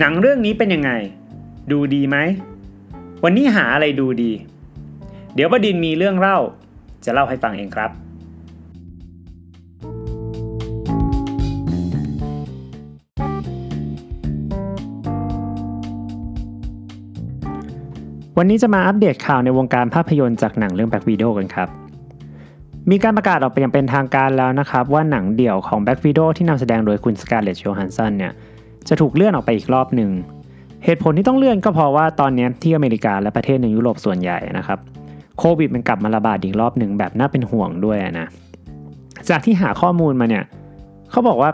หนังเรื่องนี้เป็นยังไง ดูดีไหม วันนี้หาอะไรดูดี เดี๋ยวบดินมีเรื่องเล่า จะเล่าให้ฟังเองครับ วันนี้จะมาอัปเดตข่าวในวงการภาพยนตร์จากหนังเรื่อง Black Widow กันครับมีการประกาศออกไปอย่างเป็นทางการแล้วนะครับ ว่าหนังเดี่ยวของ Black Widow ที่นำแสดงโดยคุณสการ์เลตโ o ฮันสันเนี่ย จะถูกเลื่อนออกไปอีกรอบหนึ่ง เหตุผลที่ต้องเลื่อนก็เพราะว่าตอนนี้ที่อเมริกาและประเทศในยุโรปส่วนใหญ่นะครับโควิดมันกลับมาระบาดอีกรอบหนึ่งแบบน่าเป็นห่วงด้วยนะจากที่หาข้อมูลมาเนี่ยเขาบอกว่า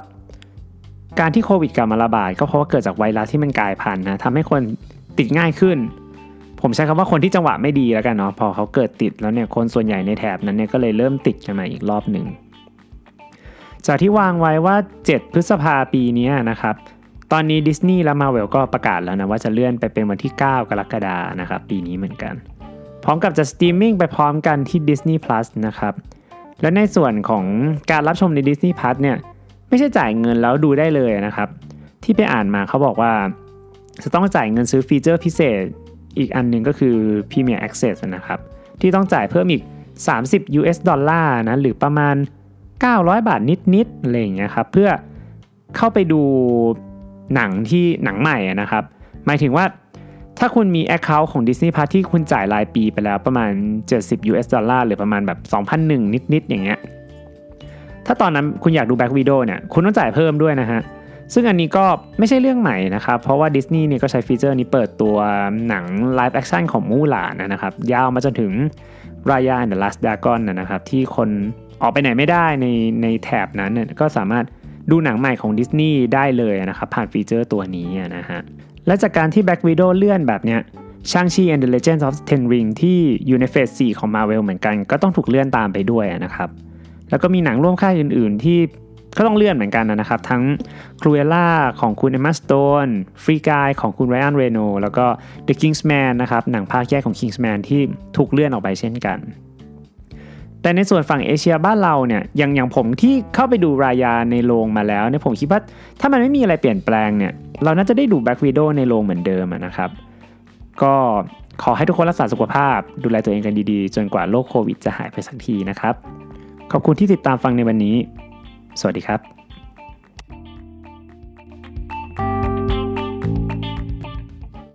การที่โควิดกลับมาระบาดก็เพราะว่าเกิดจากไวรัสที่มันกลายพันธุ์นะทำให้คนติดง่ายขึ้น ผมใช้คำว่าคนที่จังหวะไม่ดีแล้วกันเนาะพอเขาเกิดติดแล้วเนี่ยคนส่วนใหญ่ในแถบนั้นเนี่ยก็เลยเริ่มติดกันมาอีกรอบหนึ่งจากที่วางไว้ว่า 7 พฤษภาปีนี้นะครับ ตอนนี้ดิสนีย์และมาเวลก็ประกาศแล้วนะว่าจะเลื่อนไปเป็นวันที่ 9 กรกฎานะครับปีนี้เหมือนกัน พร้อมกับจะสตรีมมิ่งไปพร้อมกันที่ Disney Plus นะครับ และในส่วนของการรับชมใน Disney Plus เนี่ยไม่ใช่จ่ายเงินแล้วดูได้เลยนะครับ ที่ไปอ่านมาเขาบอกว่า จะต้องจ่ายเงินซื้อ feature พิเศษอีกอันหนึ่งก็คือ Premier Access นะครับ ที่ต้องจ่ายเพิ่มอีก 30 US ดอลลาร์นะหรือประมาณ 900 บาทนิดๆอะไรอย่างเงี้ยครับเพื่อเข้าไปดู หนังที่หนังใหม่นะครับ หมายถึงว่าถ้าคุณมี Account ของ Disney Plus ที่คุณจ่ายรายปีไปแล้วประมาณ 70 US ดอลลาร์หรือประมาณแบบ 2,001 นิด ๆ อย่างเงี้ย ถ้าตอนนั้นคุณอยากดู Black Widow เนี่ย คุณต้องจ่ายเพิ่มด้วยนะฮะ ซึ่งอันนี้ก็ไม่ใช่เรื่องใหม่นะครับ เพราะว่าดิสนีย์เนี่ยก็ใช้ feature นี้เปิดตัวหนัง live action ของมูหลานนะครับ ยาวมาจนถึง Raya and the Last Dragon นะครับ ที่คนออกไปไหนไม่ได้ในในแถบนั้นเนี่ยก็สามารถ ดูหนังใหม่ของดิสนีย์ได้เลยนะครับผ่าน feature ตัวนี้นะฮะและจากการที่ Black Widow เลื่อนแบบเนี้ยชางชี and the Legends of Ten Ring ที่อยู่ใน phase 4 ของ Marvel เหมือนกันก็ต้องถูกเลื่อนตามไปด้วยนะครับ แล้วก็มีหนังร่วมค่ายอื่นๆ ที่ก็ต้องเลื่อนเหมือนกันนะครับ ทั้ง Cruella ของคุณ Emma Stone Free Guy ของคุณ Ryan Reynolds แล้วก็ The Kingsman นะครับหนังภาคแยกของ Kingsman ที่ถูกเลื่อนออกไปเช่นกัน แต่ในส่วนฝั่งเอเชียบ้านเราเนี่ยอย่างอย่างผมที่เข้าไปดูรายาในโรงมาแล้วเนี่ยผมคิดว่าถ้ามันไม่มีอะไรเปลี่ยนแปลงเนี่ยเราน่าจะได้ดูแบ็กวีดในโรงเหมือนเดิมนะครับ ก็ขอให้ทุกคนรักษาสุขภาพ ดูแลตัวเองกันดีๆ จนกว่าโรคโควิดจะหายไปสักทีนะครับ ขอบคุณที่ติดตามฟังในวันนี้ สวัสดีครับ